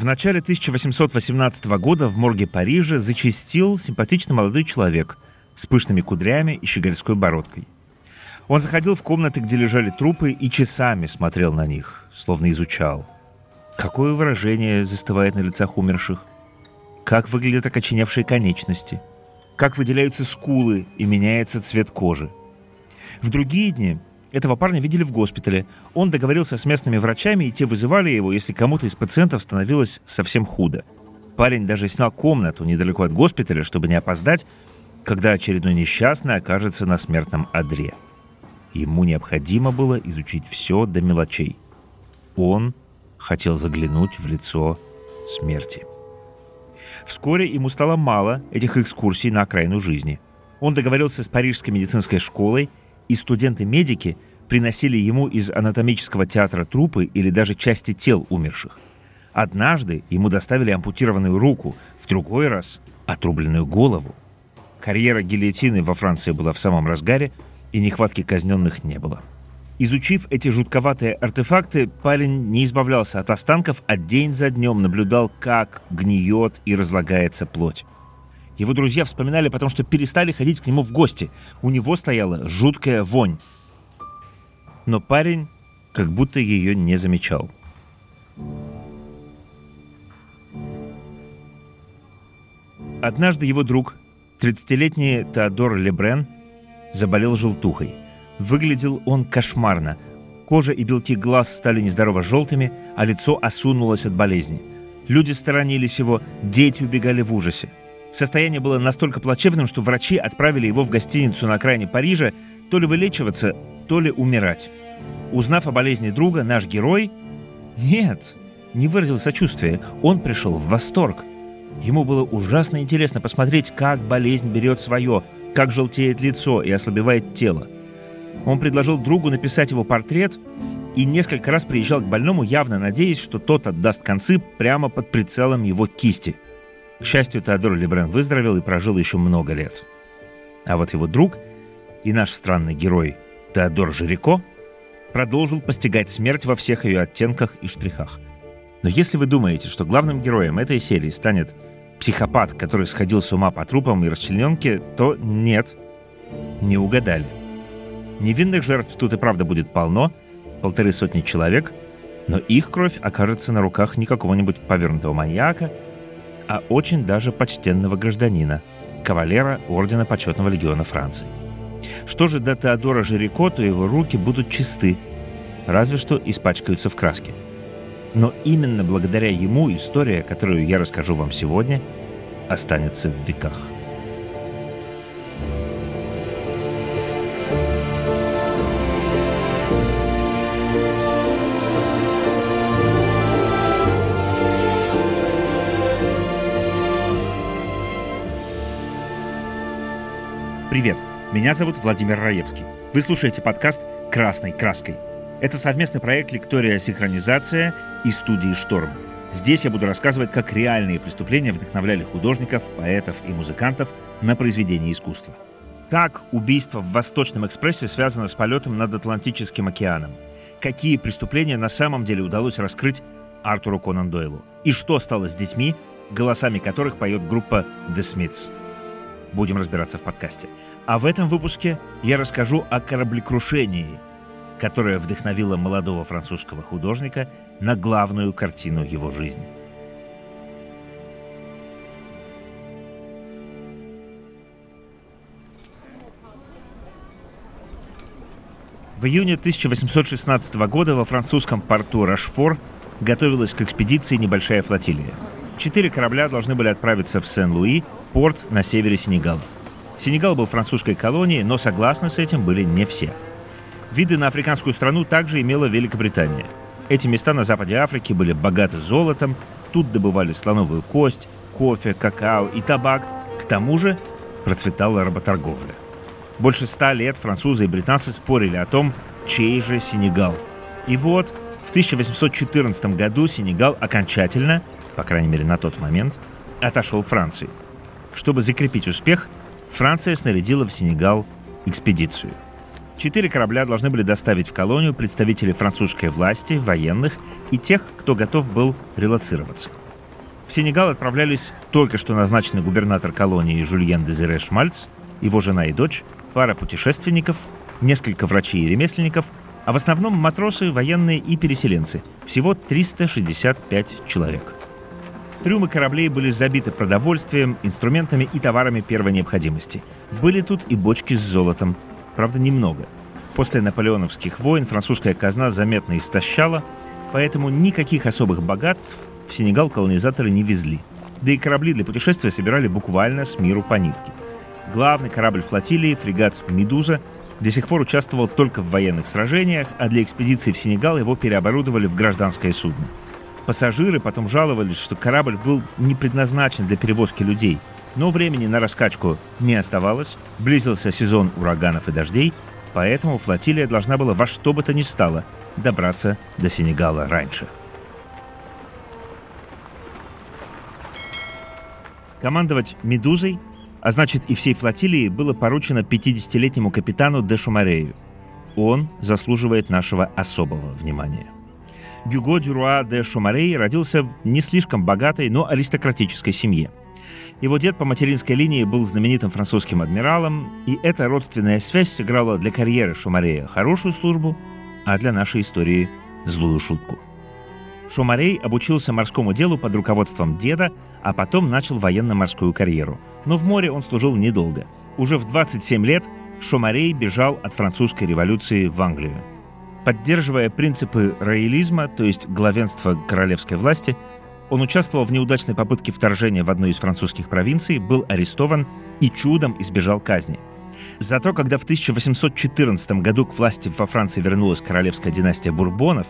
В начале 1818 года в морге Парижа зачастил симпатичный молодой человек с пышными кудрями и щегольской бородкой. Он заходил в комнаты, где лежали трупы, и часами смотрел на них, словно изучал. Какое выражение застывает на лицах умерших? Как выглядят окоченевшие конечности? Как выделяются скулы и меняется цвет кожи? В другие дни этого парня видели в госпитале. Он договорился с местными врачами, и те вызывали его, если кому-то из пациентов становилось совсем худо. Парень даже снял комнату недалеко от госпиталя, чтобы не опоздать, когда очередной несчастный окажется на смертном одре. Ему необходимо было изучить все до мелочей. Он хотел заглянуть в лицо смерти. Вскоре ему стало мало этих экскурсий на окраину жизни. Он договорился с Парижской медицинской школой и студенты-медики приносили ему из анатомического театра трупы или даже части тел умерших. Однажды ему доставили ампутированную руку, в другой раз — отрубленную голову. Карьера гильотины во Франции была в самом разгаре, и нехватки казненных не было. Изучив эти жутковатые артефакты, парень не избавлялся от останков, а день за днем наблюдал, как гниет и разлагается плоть. Его друзья вспоминали потому, что перестали ходить к нему в гости. У него стояла жуткая вонь. Но парень как будто ее не замечал. Однажды его друг, 30-летний Теодор Лебрен, заболел желтухой. Выглядел он кошмарно. Кожа и белки глаз стали нездорово желтыми, а лицо осунулось от болезни. Люди сторонились его, дети убегали в ужасе. Состояние было настолько плачевным, что врачи отправили его в гостиницу на окраине Парижа то ли вылечиваться, то ли умирать. Узнав о болезни друга, наш герой... Нет, не выразил сочувствия, он пришел в восторг. Ему было ужасно интересно посмотреть, как болезнь берет свое, как желтеет лицо и ослабевает тело. Он предложил другу написать его портрет и несколько раз приезжал к больному, явно надеясь, что тот отдаст концы прямо под прицелом его кисти – к счастью, Теодор Лебрен выздоровел и прожил еще много лет. А вот его друг и наш странный герой Теодор Жирико продолжил постигать смерть во всех ее оттенках и штрихах. Но если вы думаете, что главным героем этой серии станет психопат, который сходил с ума по трупам и расчлененке, то нет, не угадали. Невинных жертв тут и правда будет полно, полторы сотни человек, но их кровь окажется на руках не какого-нибудь повернутого маньяка – а очень даже почтенного гражданина, кавалера Ордена Почетного Легиона Франции. Что же до Теодора Жирико, то его руки будут чисты, разве что испачкаются в краске. Но именно благодаря ему история, которую я расскажу вам сегодня, останется в веках. Привет, меня зовут Владимир Раевский. Вы слушаете подкаст «Красной краской». Это совместный проект «Лектория синхронизация» и студии «Шторм». Здесь я буду рассказывать, как реальные преступления вдохновляли художников, поэтов и музыкантов на произведение искусства. Как убийство в Восточном экспрессе связано с полетом над Атлантическим океаном? Какие преступления на самом деле удалось раскрыть Артуру Конан Дойлу? И что стало с детьми, голосами которых поет группа The Smiths? Будем разбираться в подкасте. А в этом выпуске я расскажу о кораблекрушении, которое вдохновило молодого французского художника на главную картину его жизни. В июне 1816 года во французском порту Рашфор готовилась к экспедиции небольшая флотилия – Четыре корабля должны были отправиться в Сен-Луи, порт на севере Сенегала. Сенегал был французской колонией, но согласны с этим были не все. Виды на африканскую страну также имела Великобритания. Эти места на западе Африки были богаты золотом, тут добывали слоновую кость, кофе, какао и табак. К тому же процветала работорговля. Больше ста лет французы и британцы спорили о том, чей же Сенегал. И вот в 1814 году Сенегал окончательно по крайней мере на тот момент, отошел Франции. Чтобы закрепить успех, Франция снарядила в Сенегал экспедицию. Четыре корабля должны были доставить в колонию представителей французской власти, военных и тех, кто готов был релацироваться. В Сенегал отправлялись только что назначенный губернатор колонии Жульен Дезире Шмальц, его жена и дочь, пара путешественников, несколько врачей и ремесленников, а в основном матросы, военные и переселенцы. Всего 365 человек. Трюмы кораблей были забиты продовольствием, инструментами и товарами первой необходимости. Были тут и бочки с золотом. Правда, немного. После наполеоновских войн французская казна заметно истощала, поэтому никаких особых богатств в Сенегал колонизаторы не везли. Да и корабли для путешествия собирали буквально с миру по нитке. Главный корабль флотилии, фрегат «Медуза», до сих пор участвовал только в военных сражениях, а для экспедиции в Сенегал его переоборудовали в гражданское судно – Пассажиры потом жаловались, что корабль был не предназначен для перевозки людей. Но времени на раскачку не оставалось, близился сезон ураганов и дождей, поэтому флотилия должна была во что бы то ни стало добраться до Сенегала раньше. Командовать «Медузой», а значит и всей флотилии, было поручено 50-летнему капитану де Шумарею. Он заслуживает нашего особого внимания. Гюго Дюруа де Шумарей родился в не слишком богатой, но аристократической семье. Его дед по материнской линии был знаменитым французским адмиралом, и эта родственная связь сыграла для карьеры Шумарея хорошую службу, а для нашей истории – злую шутку. Шумарей обучился морскому делу под руководством деда, а потом начал военно-морскую карьеру. Но в море он служил недолго. Уже в 27 лет Шумарей бежал от французской революции в Англию. Поддерживая принципы роялизма, то есть главенства королевской власти, он участвовал в неудачной попытке вторжения в одну из французских провинций, был арестован и чудом избежал казни. Зато когда в 1814 году к власти во Франции вернулась королевская династия Бурбонов,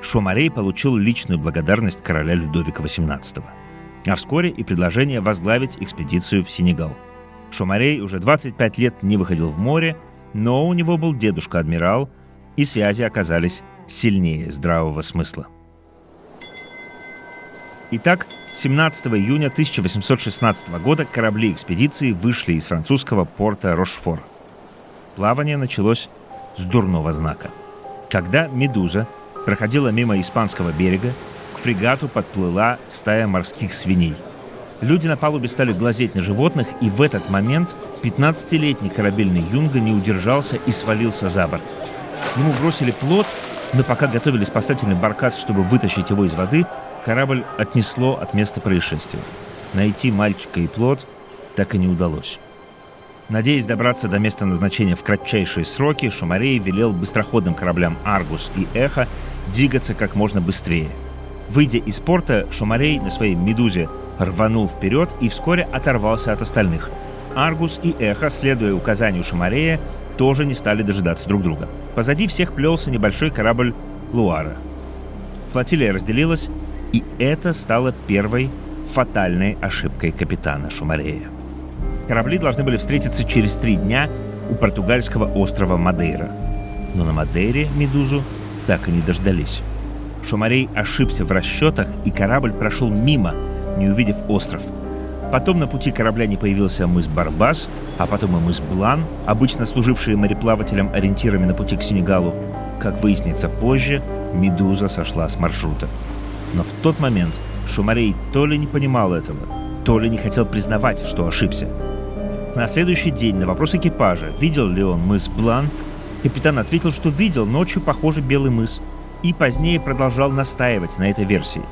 Шомарей получил личную благодарность короля Людовика XVIII. А вскоре и предложение возглавить экспедицию в Сенегал. Шомарей уже 25 лет не выходил в море, но у него был дедушка-адмирал, и связи оказались сильнее здравого смысла. Итак, 17 июня 1816 года корабли экспедиции вышли из французского порта Рошфор. Плавание началось с дурного знака. Когда «Медуза» проходила мимо испанского берега, к фрегату подплыла стая морских свиней. Люди на палубе стали глазеть на животных, и в этот момент 15-летний корабельный юнга не удержался и свалился за борт – Ему бросили плот, но пока готовили спасательный баркас, чтобы вытащить его из воды, корабль отнесло от места происшествия. Найти мальчика и плот так и не удалось. Надеясь добраться до места назначения в кратчайшие сроки, Шумарей велел быстроходным кораблям «Аргус» и «Эхо» двигаться как можно быстрее. Выйдя из порта, Шумарей на своей «Медузе» рванул вперед и вскоре оторвался от остальных. «Аргус» и «Эхо», следуя указанию Шумарея, тоже не стали дожидаться друг друга. Позади всех плелся небольшой корабль «Луара». Флотилия разделилась, и это стало первой фатальной ошибкой капитана Шумарея. Корабли должны были встретиться через три дня у португальского острова Мадейра. Но на Мадейре Медузу так и не дождались. Шумарей ошибся в расчетах, и корабль прошел мимо, не увидев остров – Потом на пути корабля не появился мыс Барбас, а потом и мыс Блан, обычно служившие мореплавателям ориентирами на пути к Сенегалу. Как выяснится позже, «Медуза» сошла с маршрута. Но в тот момент Шумарей то ли не понимал этого, то ли не хотел признавать, что ошибся. На следующий день на вопрос экипажа, видел ли он мыс Блан, капитан ответил, что видел ночью, похоже, белый мыс, и позднее продолжал настаивать на этой версии.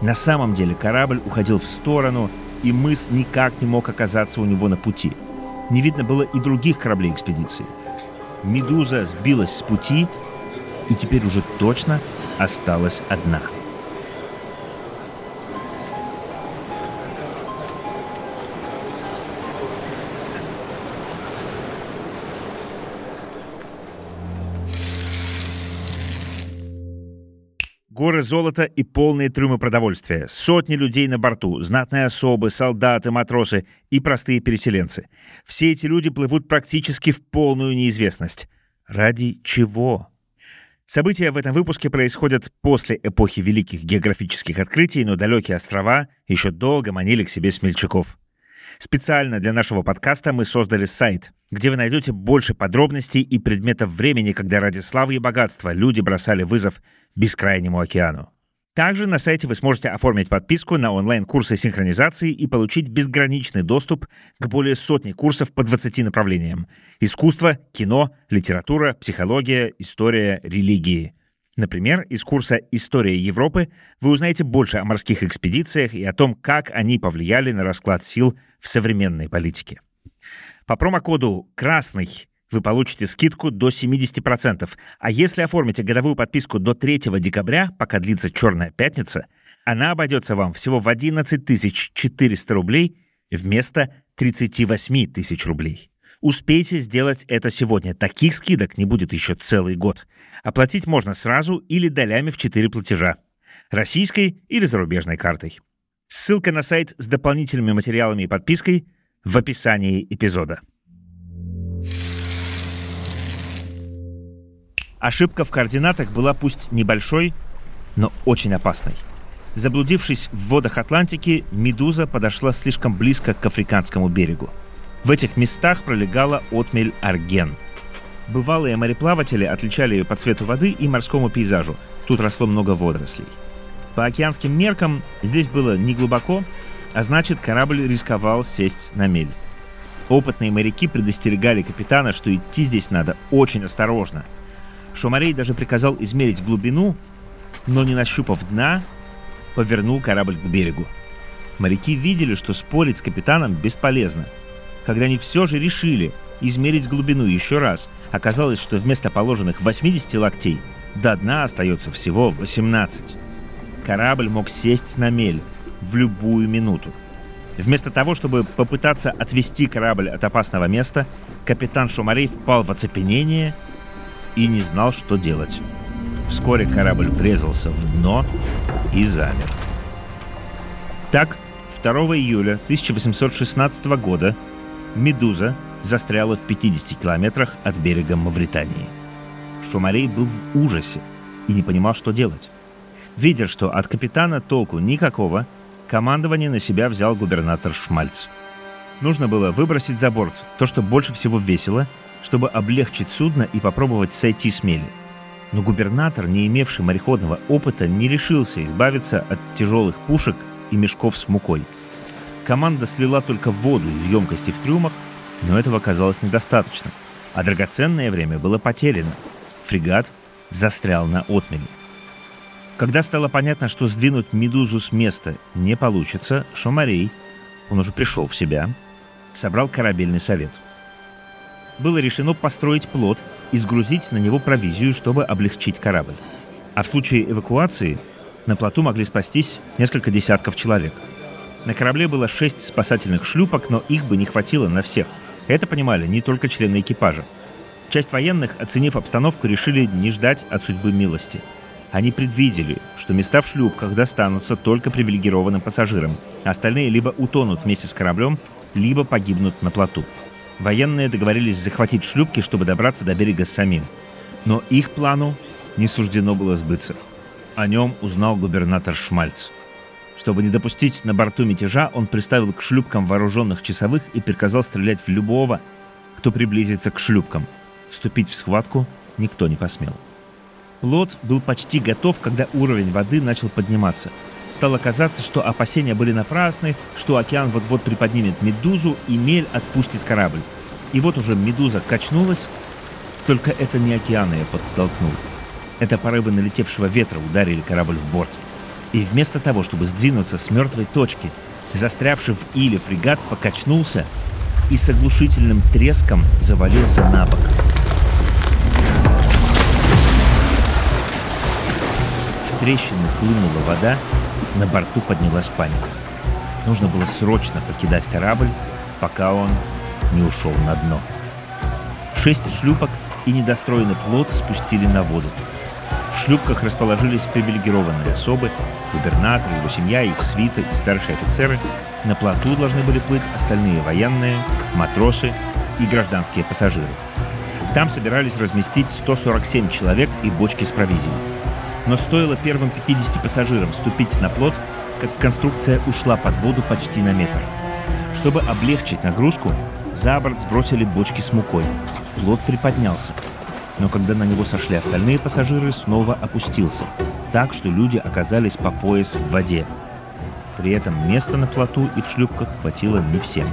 На самом деле корабль уходил в сторону, и мыс никак не мог оказаться у него на пути. Не видно было и других кораблей экспедиции. «Медуза» сбилась с пути и теперь уже точно осталась одна – Горы золота и полные трюмы продовольствия. Сотни людей на борту, знатные особы, солдаты, матросы и простые переселенцы. Все эти люди плывут практически в полную неизвестность. Ради чего? События в этом выпуске происходят после эпохи великих географических открытий, но далекие острова еще долго манили к себе смельчаков. Специально для нашего подкаста мы создали сайт, где вы найдете больше подробностей и предметов времени, когда ради славы и богатства люди бросали вызов бескрайнему океану. Также на сайте вы сможете оформить подписку на онлайн-курсы синхронизации и получить безграничный доступ к более сотни курсов по 20 направлениям. Искусство, кино, литература, психология, история, религии. Например, из курса «История Европы» вы узнаете больше о морских экспедициях и о том, как они повлияли на расклад сил в современной политике. По промокоду «Красный» вы получите скидку до 70%. А если оформите годовую подписку до 3 декабря, пока длится «Черная пятница», она обойдется вам всего в 11 400 рублей вместо 38 тысяч рублей. Успейте сделать это сегодня. Таких скидок не будет еще целый год. Оплатить можно сразу или долями в 4 платежа. Российской или зарубежной картой. Ссылка на сайт с дополнительными материалами и подпиской в описании эпизода. Ошибка в координатах была пусть небольшой, но очень опасной. Заблудившись в водах Атлантики, «Медуза» подошла слишком близко к африканскому берегу. В этих местах пролегала отмель Арген. Бывалые мореплаватели отличали ее по цвету воды и морскому пейзажу. Тут росло много водорослей. По океанским меркам здесь было не глубоко, а значит корабль рисковал сесть на мель. Опытные моряки предостерегали капитана, что идти здесь надо очень осторожно – Шумарей даже приказал измерить глубину, но не нащупав дна, повернул корабль к берегу. Моряки видели, что спорить с капитаном бесполезно. Когда они все же решили измерить глубину еще раз, оказалось, что вместо положенных 80 локтей до дна остается всего 18. Корабль мог сесть на мель в любую минуту. Вместо того, чтобы попытаться отвести корабль от опасного места, капитан Шумарей впал в оцепенение – и не знал, что делать. Вскоре корабль врезался в дно и замер. Так, 2 июля 1816 года «Медуза» застряла в 50 километрах от берега Мавритании. Шумарей был в ужасе и не понимал, что делать. Видя, что от капитана толку никакого, командование на себя взял губернатор Шмальц. Нужно было выбросить за борт то, что больше всего весело – чтобы облегчить судно и попробовать сойти с мели. Но губернатор, не имевший мореходного опыта, не решился избавиться от тяжелых пушек и мешков с мукой. Команда слила только воду из емкости в трюмах, но этого оказалось недостаточно, а драгоценное время было потеряно. Фрегат застрял на отмеле. Когда стало понятно, что сдвинуть «Медузу» с места не получится, Шомарей, он уже пришел в себя, собрал корабельный совет – было решено построить плот и сгрузить на него провизию, чтобы облегчить корабль. А в случае эвакуации на плоту могли спастись несколько десятков человек. На корабле было шесть спасательных шлюпок, но их бы не хватило на всех. Это понимали не только члены экипажа. Часть военных, оценив обстановку, решили не ждать от судьбы милости. Они предвидели, что места в шлюпках достанутся только привилегированным пассажирам. Остальные либо утонут вместе с кораблем, либо погибнут на плоту. Военные договорились захватить шлюпки, чтобы добраться до берега самим. Но их плану не суждено было сбыться. О нем узнал губернатор Шмальц. Чтобы не допустить на борту мятежа, он приставил к шлюпкам вооруженных часовых и приказал стрелять в любого, кто приблизится к шлюпкам. Вступить в схватку никто не посмел. Плот был почти готов, когда уровень воды начал подниматься – Стало казаться, что опасения были напрасны, что океан вот-вот приподнимет медузу и мель отпустит корабль. И вот уже медуза качнулась, только это не океан ее подтолкнул. Это порывы налетевшего ветра ударили корабль в борт. И вместо того, чтобы сдвинуться с мертвой точки, застрявший в иле фрегат покачнулся и с оглушительным треском завалился на бок. В трещины хлынула вода, на борту поднялась паника. Нужно было срочно покидать корабль, пока он не ушел на дно. Шесть шлюпок и недостроенный плот спустили на воду. В шлюпках расположились привилегированные особы, губернатор, его семья, их свита и старшие офицеры. На плоту должны были плыть остальные военные, матросы и гражданские пассажиры. Там собирались разместить 147 человек и бочки с провизией. Но стоило первым 50 пассажирам ступить на плот, как конструкция ушла под воду почти на метр. Чтобы облегчить нагрузку, за борт сбросили бочки с мукой. Плот приподнялся. но когда на него сошли остальные пассажиры, снова опустился, так что люди оказались по пояс в воде. При этом места на плоту и в шлюпках хватило не всем.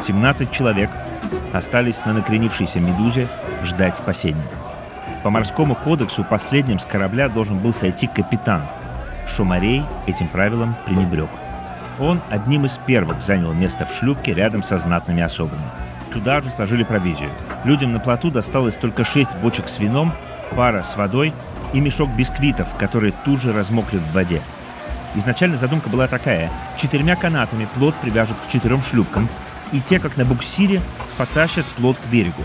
17 человек остались на накренившейся «Медузе» ждать спасения. По морскому кодексу последним с корабля должен был сойти капитан. Шумарей этим правилом пренебрег. Он одним из первых занял место в шлюпке рядом со знатными особами. Туда же сложили провизию. Людям на плоту досталось только шесть бочек с вином, пара с водой и мешок бисквитов, которые тут же размокли в воде. Изначально задумка была такая. Четырьмя канатами плот привяжут к четырем шлюпкам, и те, как на буксире, потащат плот к берегу.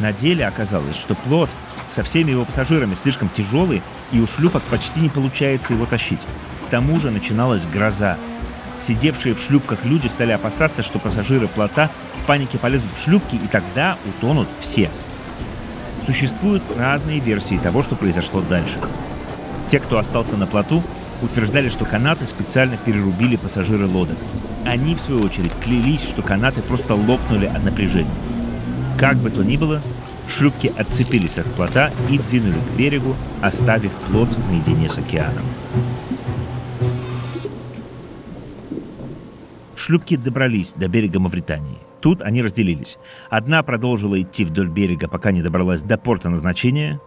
На деле оказалось, что плот со всеми его пассажирами слишком тяжелый, и у шлюпок почти не получается его тащить. К тому же начиналась гроза. Сидевшие в шлюпках люди стали опасаться, что пассажиры плота в панике полезут в шлюпки, и тогда утонут все. Существуют разные версии того, что произошло дальше. Те, кто остался на плоту, утверждали, что канаты специально перерубили пассажиры лодок. Они, в свою очередь, клялись, что канаты просто лопнули от напряжения. Как бы то ни было, шлюпки отцепились от плота и двинули к берегу, оставив плот наедине с океаном. Шлюпки добрались до берега Мавритании. Тут они разделились. Одна продолжила идти вдоль берега, пока не добралась до порта назначения.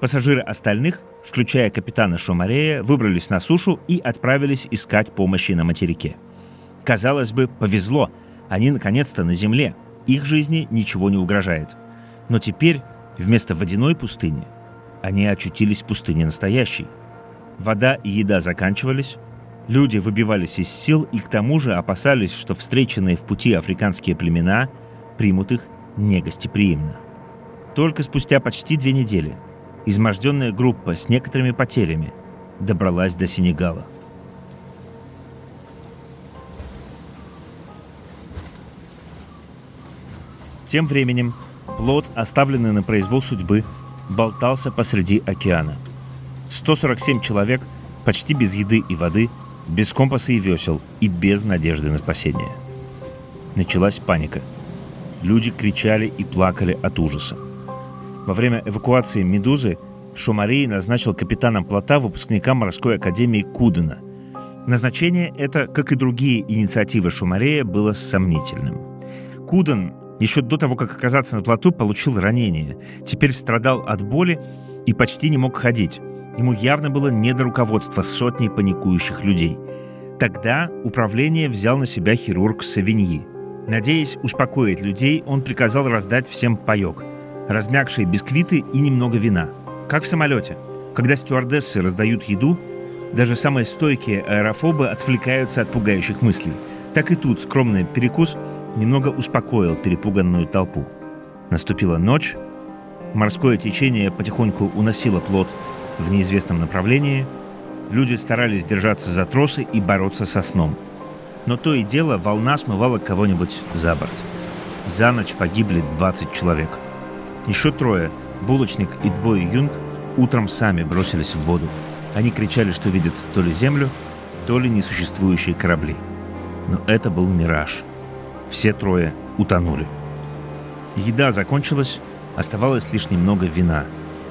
Пассажиры остальных, включая капитана Шомарея, выбрались на сушу и отправились искать помощи на материке. Казалось бы, повезло. Они наконец-то на земле. Их жизни ничего не угрожает. Но теперь вместо водяной пустыни они очутились в пустыне настоящей. Вода и еда заканчивались, люди выбивались из сил и к тому же опасались, что встреченные в пути африканские племена примут их негостеприимно. Только спустя почти две недели изможденная группа с некоторыми потерями добралась до Сенегала. Тем временем плод, оставленный на произвол судьбы, болтался посреди океана. 147 человек, почти без еды и воды, без компаса и весел и без надежды на спасение. Началась паника. Люди кричали и плакали от ужаса. Во время эвакуации «Медузы» Шумарей назначил капитаном плота выпускника морской академии Кудена. Назначение это, как и другие инициативы Шумарея, было сомнительным. Куден еще до того, как оказаться на плоту, получил ранение. Теперь страдал от боли и почти не мог ходить. Ему явно было не до руководства сотней паникующих людей. Тогда управление взял на себя хирург Савиньи. Надеясь успокоить людей, он приказал раздать всем паек. Размягшие бисквиты и немного вина. Как в самолете. Когда стюардессы раздают еду, даже самые стойкие аэрофобы отвлекаются от пугающих мыслей. Так и тут скромный перекус – немного успокоил перепуганную толпу. Наступила ночь, морское течение потихоньку уносило плод в неизвестном направлении, люди старались держаться за тросы и бороться со сном. Но то и дело волна смывала кого-нибудь за борт. За ночь погибли 20 человек. Еще трое, булочник и двое юнг, утром сами бросились в воду. Они кричали, что видят то ли землю, то ли несуществующие корабли. Но это был мираж — все трое утонули. Еда закончилась, оставалось лишь немного вина.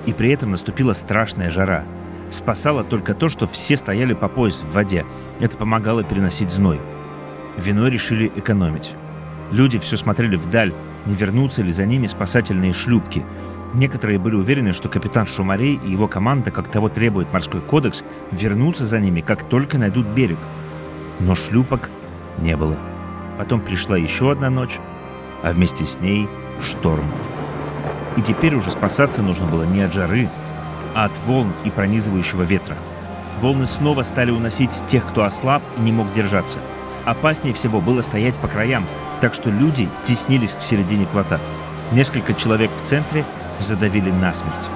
И при этом наступила страшная жара. Спасало только то, что все стояли по пояс в воде. Это помогало переносить зной. Вино решили экономить. Люди все смотрели вдаль, не вернутся ли за ними спасательные шлюпки. Некоторые были уверены, что капитан Шумарей и его команда, как того требует морской кодекс, вернутся за ними, как только найдут берег. Но шлюпок не было. Потом пришла еще одна ночь, а вместе с ней шторм. И теперь уже спасаться нужно было не от жары, а от волн и пронизывающего ветра. Волны снова стали уносить тех, кто ослаб и не мог держаться. Опаснее всего было стоять по краям, так что люди теснились к середине плота. Несколько человек в центре задавили насмерть.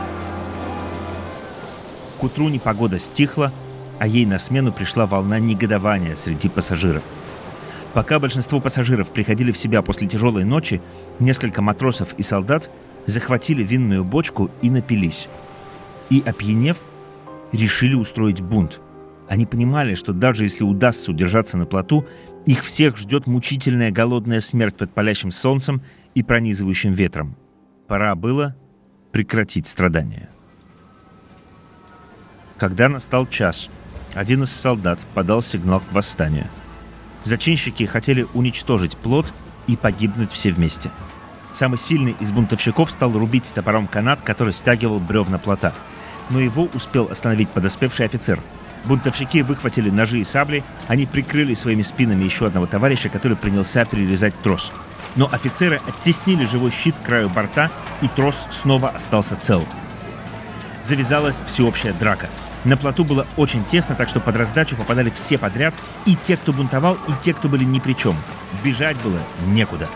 К утру непогода стихла, а ей на смену пришла волна негодования среди пассажиров – Пока большинство пассажиров приходили в себя после тяжелой ночи, несколько матросов и солдат захватили винную бочку и напились. И, опьянев, решили устроить бунт. Они понимали, что даже если удастся удержаться на плоту, их всех ждет мучительная голодная смерть под палящим солнцем и пронизывающим ветром. Пора было прекратить страдания. Когда настал час, один из солдат подал сигнал к восстанию. Зачинщики хотели уничтожить плод и погибнуть все вместе. Самый сильный из бунтовщиков стал рубить топором канат, который стягивал бревна плота. Но его успел остановить подоспевший офицер. Бунтовщики выхватили ножи и сабли, они прикрыли своими спинами еще одного товарища, который принялся перерезать трос. Но офицеры оттеснили живой щит к краю борта, и трос снова остался цел. Завязалась всеобщая драка – на плоту было очень тесно, так что под раздачу попадали все подряд, и те, кто бунтовал, и те, кто были ни при чем. Бежать было некуда.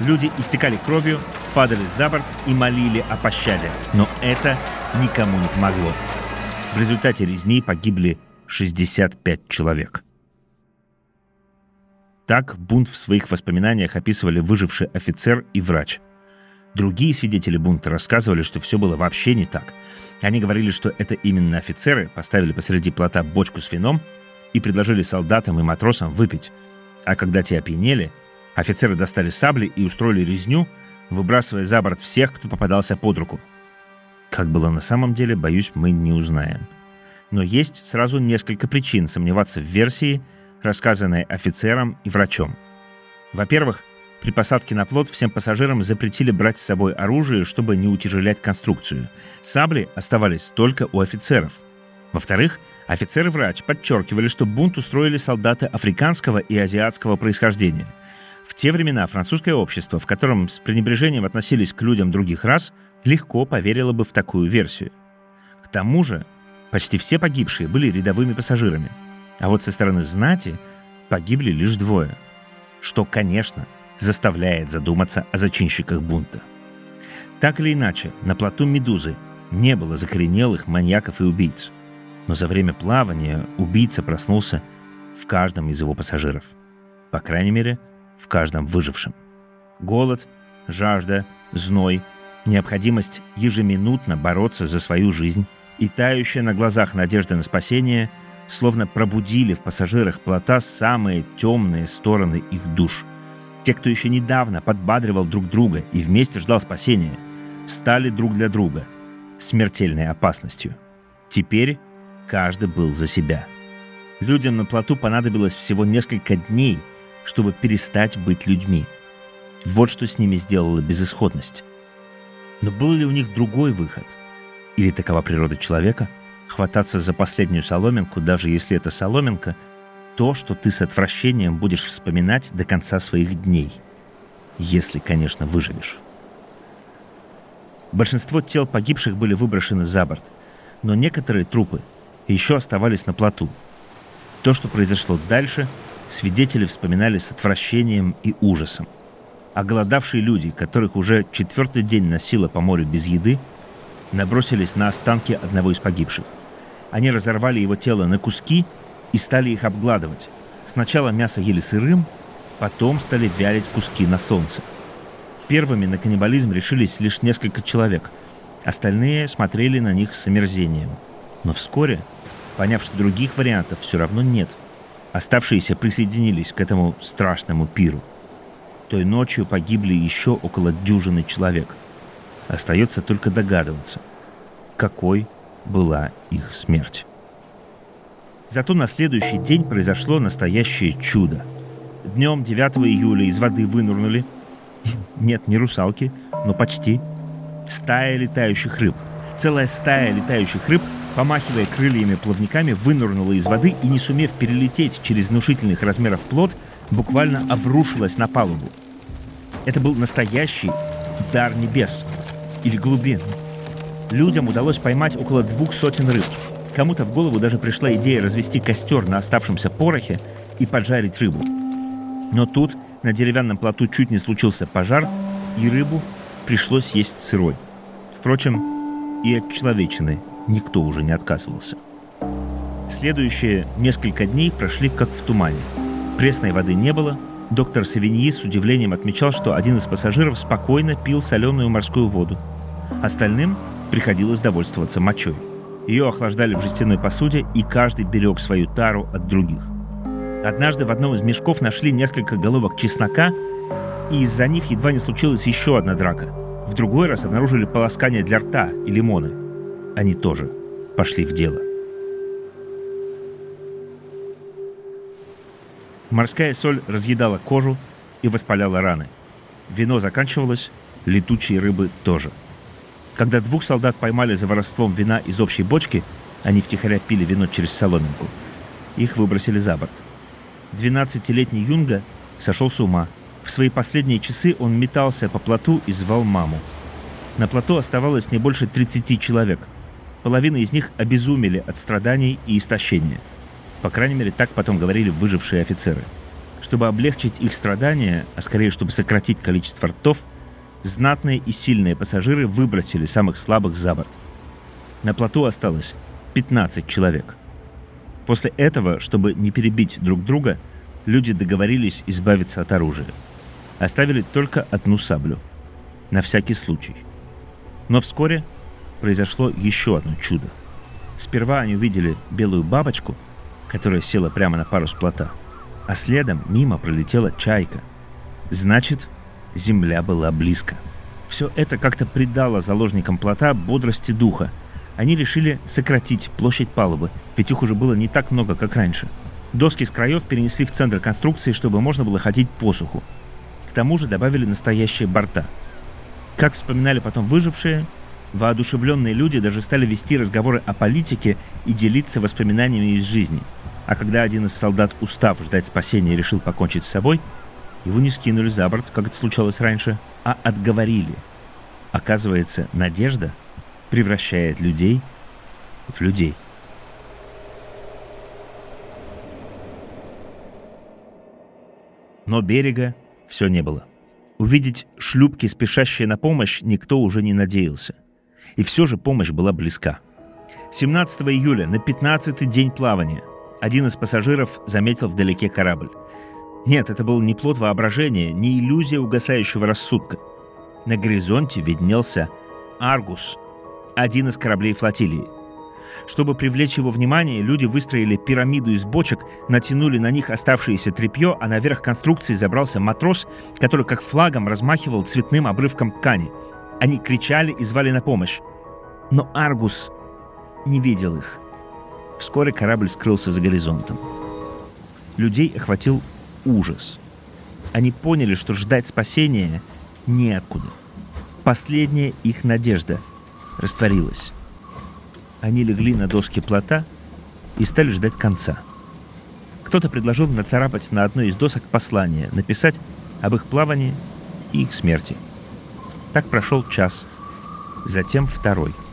Люди истекали кровью, падали за борт и молили о пощаде. Но это никому не помогло. В результате резни погибли 65 человек. Так бунт в своих воспоминаниях описывали выживший офицер и врач. Другие свидетели бунта рассказывали, что все было вообще не так – они говорили, что это именно офицеры поставили посреди плота бочку с вином и предложили солдатам и матросам выпить. А когда те опьянели, офицеры достали сабли и устроили резню, выбрасывая за борт всех, кто попадался под руку. Как было на самом деле, боюсь, мы не узнаем. Но есть сразу несколько причин сомневаться в версии, рассказанной офицером и врачом. Во-первых, при посадке на плот всем пассажирам запретили брать с собой оружие, чтобы не утяжелять конструкцию. Сабли оставались только у офицеров. Во-вторых, офицеры-врач подчеркивали, что бунт устроили солдаты африканского и азиатского происхождения. В те времена французское общество, в котором с пренебрежением относились к людям других рас, легко поверило бы в такую версию. К тому же, почти все погибшие были рядовыми пассажирами. А вот со стороны знати погибли лишь двое. Что, конечно, заставляет задуматься о зачинщиках бунта. Так или иначе, на плоту «Медузы» не было закоренелых маньяков и убийц. Но за время плавания убийца проснулся в каждом из его пассажиров. По крайней мере, в каждом выжившем. Голод, жажда, зной, необходимость ежеминутно бороться за свою жизнь и тающая на глазах надежда на спасение словно пробудили в пассажирах плота самые темные стороны их душ – те, кто еще недавно подбадривал друг друга и вместе ждал спасения, стали друг для друга смертельной опасностью. Теперь каждый был за себя. Людям на плоту понадобилось всего несколько дней, чтобы перестать быть людьми. Вот что с ними сделала безысходность. Но был ли у них другой выход? Или такова природа человека? Хвататься за последнюю соломинку, даже если это соломинка – то, что ты с отвращением будешь вспоминать до конца своих дней. Если, конечно, выживешь. Большинство тел погибших были выброшены за борт, но некоторые трупы еще оставались на плоту. То, что произошло дальше, свидетели вспоминали с отвращением и ужасом. А голодавшие люди, которых уже четвертый день носило по морю без еды, набросились на останки одного из погибших. Они разорвали его тело на куски и стали их обгладывать. Сначала мясо ели сырым, потом стали вялить куски на солнце. Первыми на каннибализм решились лишь несколько человек. Остальные смотрели на них с омерзением. Но вскоре, поняв, что других вариантов все равно нет, оставшиеся присоединились к этому страшному пиру. Той ночью погибли еще около дюжины человек. Остается только догадываться, какой была их смерть. Зато на следующий день произошло настоящее чудо. Днем 9 июля из воды вынурнули, нет, не русалки, но почти, стая летающих рыб. Целая стая летающих рыб, помахивая крыльями-плавниками, вынурнула из воды и, не сумев перелететь через внушительных размеров плод, буквально обрушилась на палубу. Это был настоящий дар небес или глубин. Людям удалось поймать около двух сотен рыб – Кому-то в голову даже пришла идея развести костер на оставшемся порохе и поджарить рыбу. Но тут на деревянном плоту чуть не случился пожар, и рыбу пришлось есть сырой. Впрочем, и от человечины никто уже не отказывался. Следующие несколько дней прошли как в тумане. Пресной воды не было. Доктор Савиньи с удивлением отмечал, что один из пассажиров спокойно пил соленую морскую воду. Остальным приходилось довольствоваться мочой. Ее охлаждали в жестяной посуде, и каждый берег свою тару от других. Однажды в одном из мешков нашли несколько головок чеснока, и из-за них едва не случилась еще одна драка. В другой раз обнаружили полоскание для рта и лимоны. Они тоже пошли в дело. Морская соль разъедала кожу и воспаляла раны. Вино заканчивалось, летучие рыбы тоже. Когда двух солдат поймали за воровством вина из общей бочки, они втихаря пили вино через соломинку. Их выбросили за борт. 12-летний Юнга сошел с ума. В свои последние часы он метался по плоту и звал маму. На плоту оставалось не больше 30 человек. Половина из них обезумели от страданий и истощения – по крайней мере, так потом говорили выжившие офицеры. Чтобы облегчить их страдания, а скорее, чтобы сократить количество ртов, знатные и сильные пассажиры выбросили самых слабых за борт. На плоту осталось 15 человек. После этого, чтобы не перебить друг друга, люди договорились избавиться от оружия. Оставили только одну саблю. На всякий случай. Но вскоре произошло еще одно чудо. Сперва они увидели белую бабочку — которая села прямо на парус плота. А следом мимо пролетела чайка. Значит, земля была близко. Все это как-то придало заложникам плота бодрости духа. Они решили сократить площадь палубы, ведь их уже было не так много, как раньше. Доски с краев перенесли в центр конструкции, чтобы можно было ходить по суху. К тому же добавили настоящие борта. Как вспоминали потом выжившие, воодушевленные люди даже стали вести разговоры о политике и делиться воспоминаниями из жизни – а когда один из солдат, устав ждать спасения, решил покончить с собой, его не скинули за борт, как это случалось раньше, а отговорили. Оказывается, надежда превращает людей в людей. Но берега все не было. Увидеть шлюпки, спешащие на помощь, никто уже не надеялся. И все же помощь была близка. 17 июля, на 15-й день плавания, один из пассажиров заметил вдалеке корабль. Нет, это был не плод воображения, не иллюзия угасающего рассудка. На горизонте виднелся «Аргус», один из кораблей флотилии. Чтобы привлечь его внимание, люди выстроили пирамиду из бочек, натянули на них оставшееся тряпье, а наверх конструкции забрался матрос, который как флагом размахивал цветным обрывком ткани. Они кричали и звали на помощь. Но Аргус не видел их. Вскоре корабль скрылся за горизонтом. Людей охватил ужас. Они поняли, что ждать спасения неоткуда. Последняя их надежда растворилась. Они легли на доски плота и стали ждать конца. Кто-то предложил нацарапать на одной из досок послание, написать об их плавании и их смерти. Так прошел час, затем второй —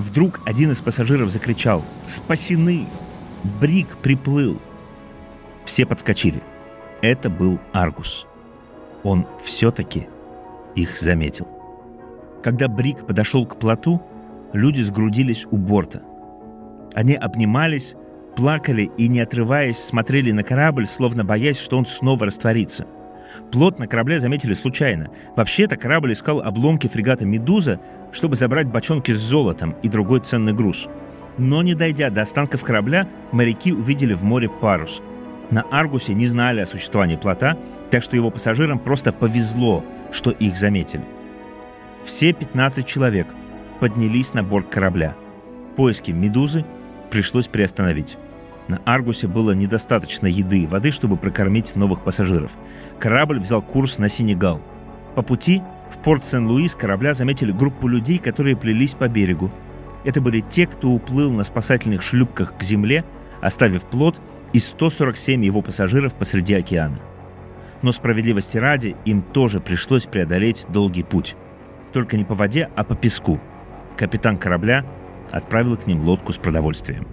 Вдруг один из пассажиров закричал «Спасены! Брик приплыл!» Все подскочили. Это был Аргус. Он все-таки их заметил. Когда Брик подошел к плоту, люди сгрудились у борта. Они обнимались, плакали и, не отрываясь, смотрели на корабль, словно боясь, что он снова растворится – Плот на корабле заметили случайно. Вообще-то корабль искал обломки фрегата «Медуза», чтобы забрать бочонки с золотом и другой ценный груз. Но не дойдя до останков корабля, моряки увидели в море парус. На Аргусе не знали о существовании плота, так что его пассажирам просто повезло, что их заметили. Все 15 человек поднялись на борт корабля. Поиски «Медузы» пришлось приостановить. На Аргусе было недостаточно еды и воды, чтобы прокормить новых пассажиров. Корабль взял курс на Сенегал. По пути в порт Сен-Луи с корабля заметили группу людей, которые плелись по берегу. Это были те, кто уплыл на спасательных шлюпках к земле, оставив плот и 147 его пассажиров посреди океана. Но справедливости ради им тоже пришлось преодолеть долгий путь. Только не по воде, а по песку. Капитан корабля отправил к ним лодку с продовольствием.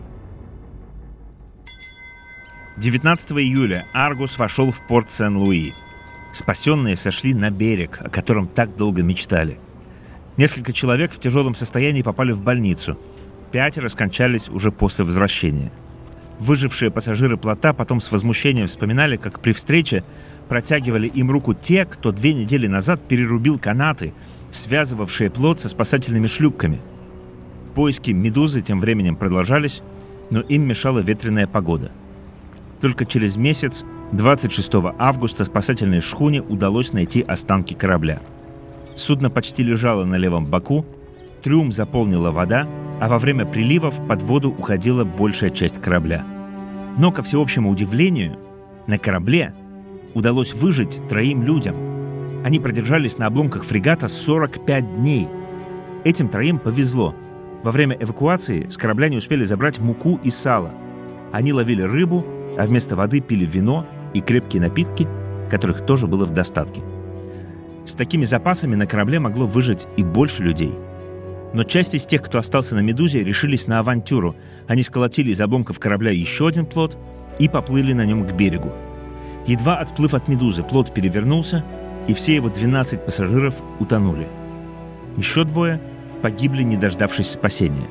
19 июля Аргус вошел в порт Сен-Луи. Спасенные сошли на берег, о котором так долго мечтали. Несколько человек в тяжелом состоянии попали в больницу. Пятеро скончались уже после возвращения. Выжившие пассажиры плота потом с возмущением вспоминали, как при встрече протягивали им руку те, кто две недели назад перерубил канаты, связывавшие плот со спасательными шлюпками. Поиски «Медузы» тем временем продолжались, но им мешала ветреная погода – только через месяц, 26 августа, спасательной шхуне удалось найти останки корабля. Судно почти лежало на левом боку, трюм заполнила вода, а во время приливов под воду уходила большая часть корабля. Но, ко всеобщему удивлению, на корабле удалось выжить троим людям. Они продержались на обломках фрегата 45 дней. Этим троим повезло. Во время эвакуации с корабля не успели забрать муку и сало. Они ловили рыбу, а вместо воды пили вино и крепкие напитки, которых тоже было в достатке. С такими запасами на корабле могло выжить и больше людей – но часть из тех, кто остался на «Медузе», решились на авантюру. Они сколотили из обломков корабля еще один плот и поплыли на нем к берегу. Едва отплыв от «Медузы», плот перевернулся, и все его 12 пассажиров утонули. Еще двое погибли, не дождавшись спасения.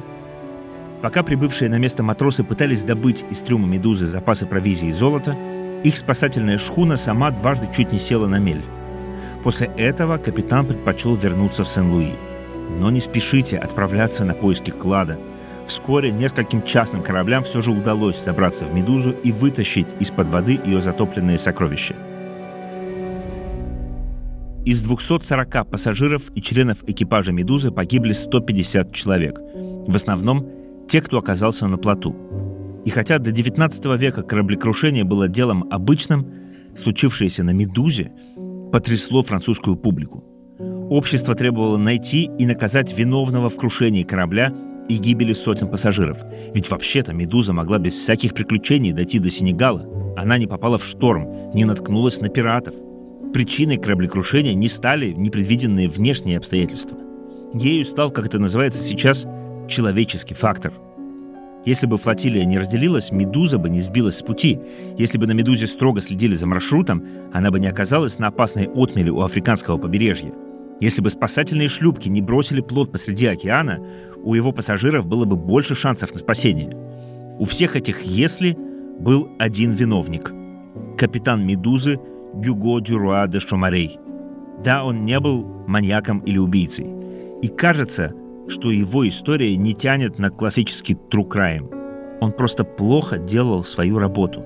Пока прибывшие на место матросы пытались добыть из трюма «Медузы» запасы провизии и золота, их спасательная шхуна сама дважды чуть не села на мель. После этого капитан предпочел вернуться в Сен-Луи – но не спешите отправляться на поиски клада. Вскоре нескольким частным кораблям все же удалось забраться в «Медузу» и вытащить из-под воды ее затопленные сокровища. Из 240 пассажиров и членов экипажа «Медузы» погибли 150 человек. В основном те, кто оказался на плоту. И хотя до 19 века кораблекрушение было делом обычным, случившееся на «Медузе» потрясло французскую публику. Общество требовало найти и наказать виновного в крушении корабля и гибели сотен пассажиров. Ведь вообще-то «Медуза» могла без всяких приключений дойти до Сенегала. Она не попала в шторм, не наткнулась на пиратов. Причиной кораблекрушения не стали непредвиденные внешние обстоятельства. Ею стал, как это называется сейчас, человеческий фактор. Если бы флотилия не разделилась, «Медуза» бы не сбилась с пути. Если бы на «Медузе» строго следили за маршрутом, она бы не оказалась на опасной отмеле у африканского побережья – если бы спасательные шлюпки не бросили плод посреди океана, у его пассажиров было бы больше шансов на спасение. У всех этих «если» был один виновник – капитан «Медузы» Гюго Дюруа де Шомарей. Да, он не был маньяком или убийцей. И кажется, что его история не тянет на классический true crime. Он просто плохо делал свою работу.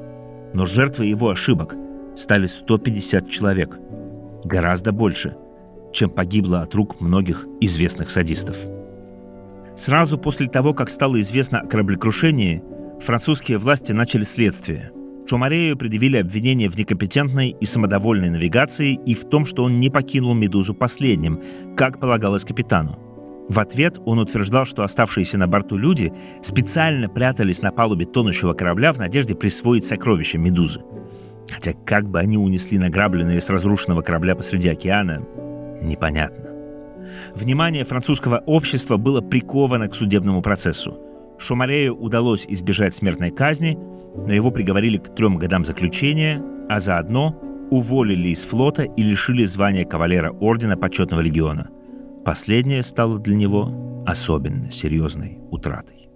Но жертвой его ошибок стали 150 человек. Гораздо больше – чем погибло от рук многих известных садистов. Сразу после того, как стало известно о кораблекрушении, французские власти начали следствие. Чумарею предъявили обвинение в некомпетентной и самодовольной навигации и в том, что он не покинул «Медузу» последним, как полагалось капитану. В ответ он утверждал, что оставшиеся на борту люди специально прятались на палубе тонущего корабля в надежде присвоить сокровища «Медузы». Хотя как бы они унесли награбленные с разрушенного корабля посреди океана, непонятно. Внимание французского общества было приковано к судебному процессу. Шумарею удалось избежать смертной казни, но его приговорили к трем годам заключения, а заодно уволили из флота и лишили звания кавалера Ордена Почетного Легиона. Последнее стало для него особенно серьезной утратой.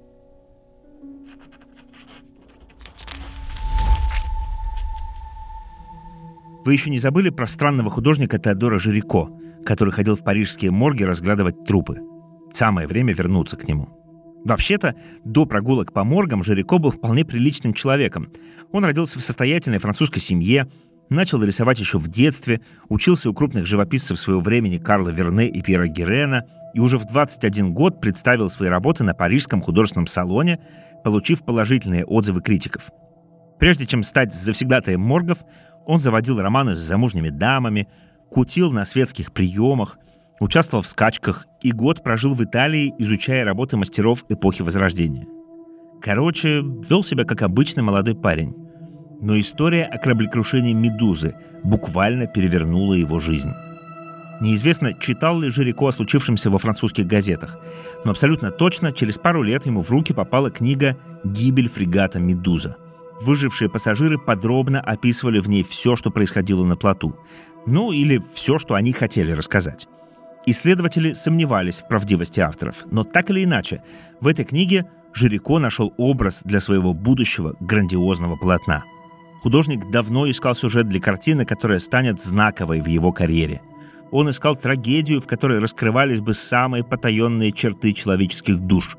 Вы еще не забыли про странного художника Теодора Жирико – который ходил в парижские морги разглядывать трупы. Самое время вернуться к нему. Вообще-то, до прогулок по моргам Жирико был вполне приличным человеком. Он родился в состоятельной французской семье, начал рисовать еще в детстве, учился у крупных живописцев своего времени Карла Верне и Пьера Герена и уже в 21 год представил свои работы на Парижском художественном салоне, получив положительные отзывы критиков. Прежде чем стать завсегдатаем моргов, он заводил романы с замужними дамами, кутил на светских приемах, участвовал в скачках и год прожил в Италии, изучая работы мастеров эпохи Возрождения. Короче, вел себя как обычный молодой парень. Но история о кораблекрушении «Медузы» буквально перевернула его жизнь. Неизвестно, читал ли Жирико о случившемся во французских газетах, но абсолютно точно через пару лет ему в руки попала книга «Гибель фрегата «Медуза». Выжившие пассажиры подробно описывали в ней все, что происходило на плоту. Ну или все, что они хотели рассказать. Исследователи сомневались в правдивости авторов, но так или иначе, в этой книге Жирико нашел образ для своего будущего грандиозного полотна. Художник давно искал сюжет для картины, которая станет знаковой в его карьере. Он искал трагедию, в которой раскрывались бы самые потаенные черты человеческих душ.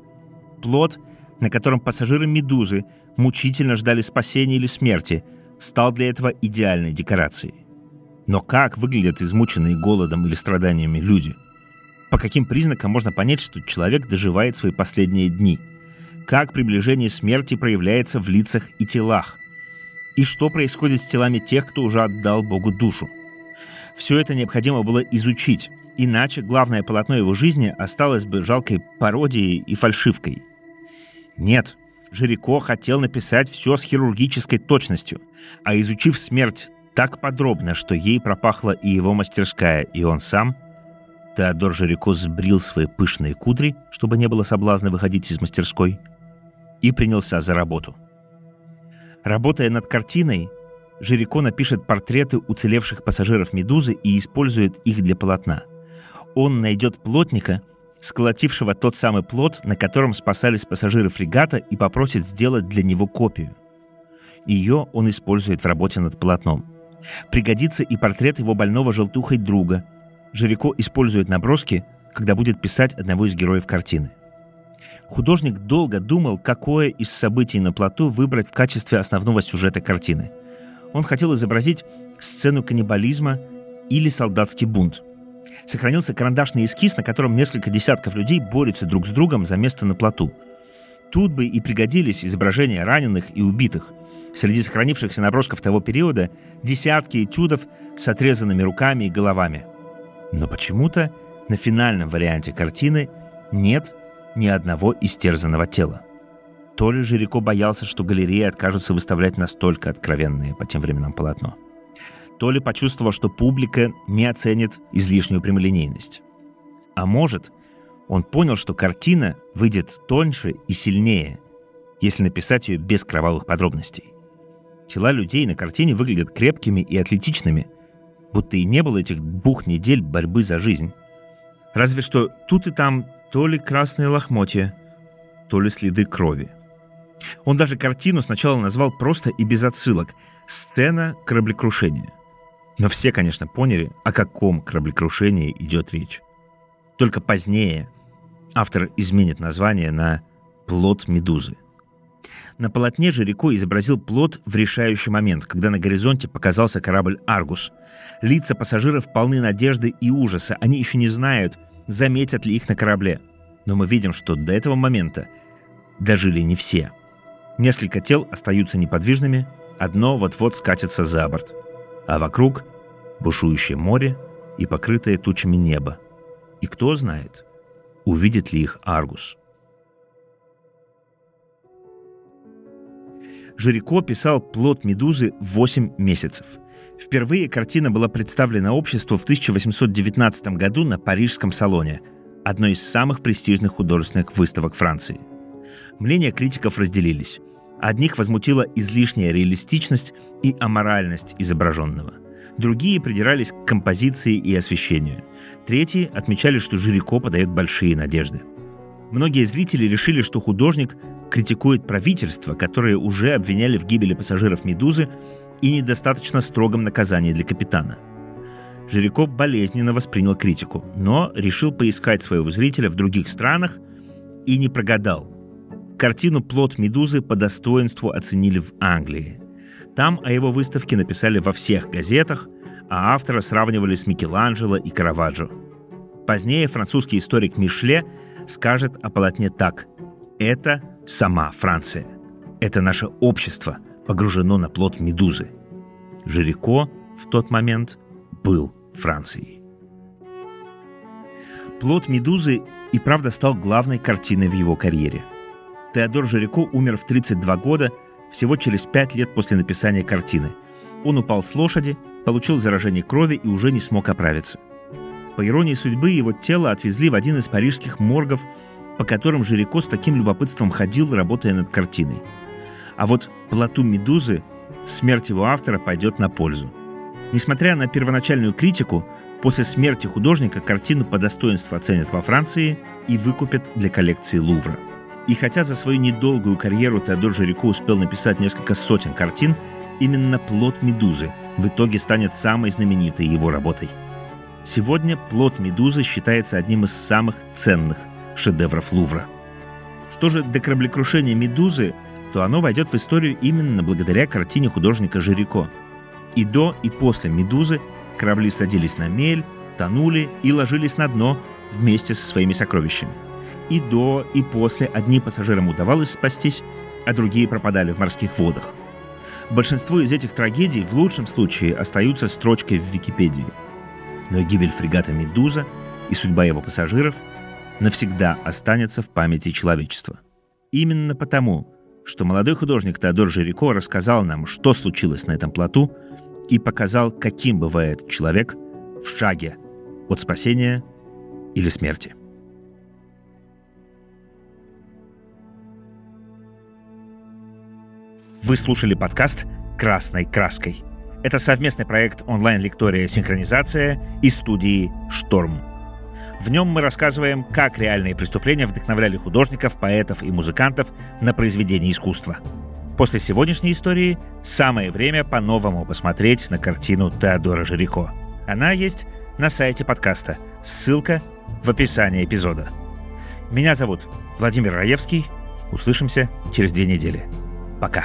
Плод, на котором пассажиры «Медузы» мучительно ждали спасения или смерти, стал для этого идеальной декорацией. Но как выглядят измученные голодом или страданиями люди – По каким признакам можно понять, что человек доживает свои последние дни? Как приближение смерти проявляется в лицах и телах? И что происходит с телами тех, кто уже отдал Богу душу? Все это необходимо было изучить, иначе главное полотно его жизни осталось бы жалкой пародией и фальшивкой. Нет, Жирико хотел написать все с хирургической точностью, а изучив смерть так подробно, что ей пропахла и его мастерская, и он сам, Теодор Жирико сбрил свои пышные кудри, чтобы не было соблазна выходить из мастерской, и принялся за работу. Работая над картиной, Жирико напишет портреты уцелевших пассажиров «Медузы» и использует их для полотна. Он найдет плотника — сколотившего тот самый плот, на котором спасались пассажиры фрегата, и попросит сделать для него копию. Ее он использует в работе над полотном. Пригодится и портрет его больного желтухой друга. Жирико использует наброски, когда будет писать одного из героев картины. Художник долго думал, какое из событий на плоту выбрать в качестве основного сюжета картины. Он хотел изобразить сцену каннибализма или солдатский бунт – сохранился карандашный эскиз, на котором несколько десятков людей борются друг с другом за место на плоту. Тут бы и пригодились изображения раненых и убитых. Среди сохранившихся набросков того периода десятки этюдов с отрезанными руками и головами. Но почему-то на финальном варианте картины нет ни одного истерзанного тела. То ли Жирико боялся, что галереи откажутся выставлять настолько откровенные по тем временам полотно то ли почувствовал, что публика не оценит излишнюю прямолинейность. А может, он понял, что картина выйдет тоньше и сильнее, если написать ее без кровавых подробностей. Тела людей на картине выглядят крепкими и атлетичными, будто и не было этих двух недель борьбы за жизнь. Разве что тут и там то ли красные лохмотья, то ли следы крови. Он даже картину сначала назвал просто и без отсылок «Сцена кораблекрушения». Но все, конечно, поняли, о каком кораблекрушении идет речь. Только позднее автор изменит название на «Плод Медузы». На полотне Жирико изобразил плод в решающий момент, когда на горизонте показался корабль «Аргус». Лица пассажиров полны надежды и ужаса. Они еще не знают, заметят ли их на корабле. Но мы видим, что до этого момента дожили не все. Несколько тел остаются неподвижными, одно вот-вот скатится за борт – а вокруг бушующее море и покрытое тучами небо. И кто знает, увидит ли их Аргус. Жирико писал «Плод Медузы» 8 месяцев. Впервые картина была представлена обществу в 1819 году на Парижском салоне, одной из самых престижных художественных выставок Франции. Мнения критиков разделились. Одних возмутила излишняя реалистичность и аморальность изображенного. Другие придирались к композиции и освещению. Третьи отмечали, что Жирико подает большие надежды. Многие зрители решили, что художник критикует правительство, которое уже обвиняли в гибели пассажиров «Медузы» и недостаточно строгом наказании для капитана. Жирико болезненно воспринял критику, но решил поискать своего зрителя в других странах и не прогадал – Картину «Плод Медузы» по достоинству оценили в Англии. Там о его выставке написали во всех газетах, а автора сравнивали с Микеланджело и Караваджо. Позднее французский историк Мишле скажет о полотне так. «Это сама Франция. Это наше общество погружено на плод Медузы». Жирико в тот момент был Францией. Плод Медузы и правда стал главной картиной в его карьере – Теодор Жирико умер в 32 года, всего через 5 лет после написания картины. Он упал с лошади, получил заражение крови и уже не смог оправиться. По иронии судьбы, его тело отвезли в один из парижских моргов, по которым Жирико с таким любопытством ходил, работая над картиной. А вот плоту «Медузы» смерть его автора пойдет на пользу. Несмотря на первоначальную критику, после смерти художника картину по достоинству оценят во Франции и выкупят для коллекции Лувра. И хотя за свою недолгую карьеру Теодор Жирико успел написать несколько сотен картин, именно «Плод Медузы» в итоге станет самой знаменитой его работой. Сегодня «Плод Медузы» считается одним из самых ценных шедевров Лувра. Что же до кораблекрушения «Медузы», то оно войдет в историю именно благодаря картине художника Жирико. И до, и после «Медузы» корабли садились на мель, тонули и ложились на дно, вместе со своими сокровищами. И до, и после одним пассажирам удавалось спастись, а другие пропадали в морских водах. Большинство из этих трагедий в лучшем случае остаются строчкой в Википедии. Но гибель фрегата «Медуза» и судьба его пассажиров навсегда останется в памяти человечества. Именно потому, что молодой художник Теодор Жирико рассказал нам, что случилось на этом плоту, и показал, каким бывает человек в шаге от спасения или смерти. Вы слушали подкаст «Красной краской». Это совместный проект онлайн-лектория «Синхронизация» и студии «Шторм». В нем мы рассказываем, как реальные преступления вдохновляли художников, поэтов и музыкантов на произведение искусства. После сегодняшней истории самое время по-новому посмотреть на картину Теодора Жирико. Она есть на сайте подкаста. Ссылка в описании эпизода. Меня зовут Владимир Раевский. Услышимся через две недели. Пока.